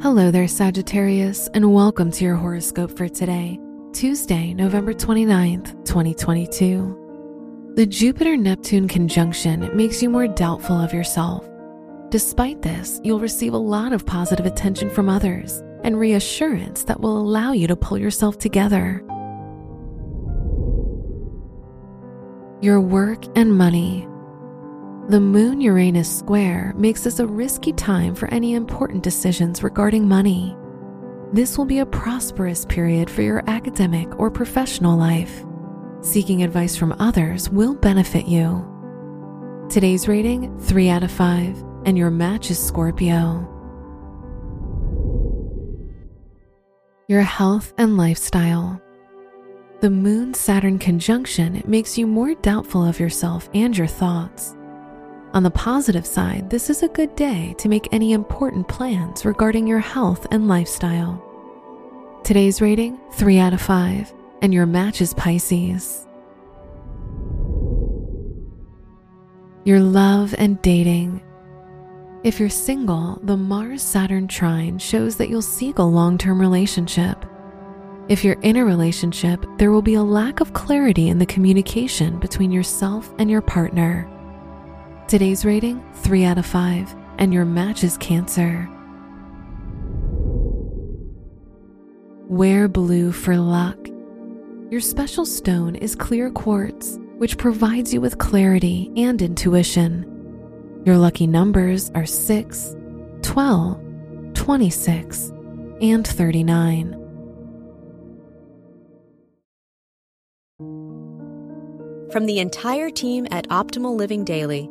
Hello there, Sagittarius, and welcome to your horoscope for today, Tuesday, November 29th, 2022. The Jupiter Neptune conjunction makes you more doubtful of yourself. Despite this, you'll receive a lot of positive attention from others and reassurance that will allow you to pull yourself together. Your work and money. The Moon Uranus square makes this a risky time for any important decisions regarding money. This will be a prosperous period for your academic or professional life. Seeking advice from others will benefit you. Today's rating 3 out of 5, and your match is Scorpio. Your health and lifestyle. The Moon Saturn conjunction makes you more doubtful of yourself and your thoughts. On the positive side, this is a good day to make any important plans regarding your health and lifestyle. Today's rating 3 out of 5, and your match is Pisces. Your love and dating. If you're single, the Mars Saturn trine shows that you'll seek a long term relationship. If you're in a relationship, there will be a lack of clarity in the communication between yourself and your partner. Today's rating 3 out of 5, and your match is Cancer. Wear blue for luck. Your special stone is clear quartz, which provides you with clarity and intuition. Your lucky numbers are 6, 12, 26, and 39. From the entire team at Optimal Living Daily,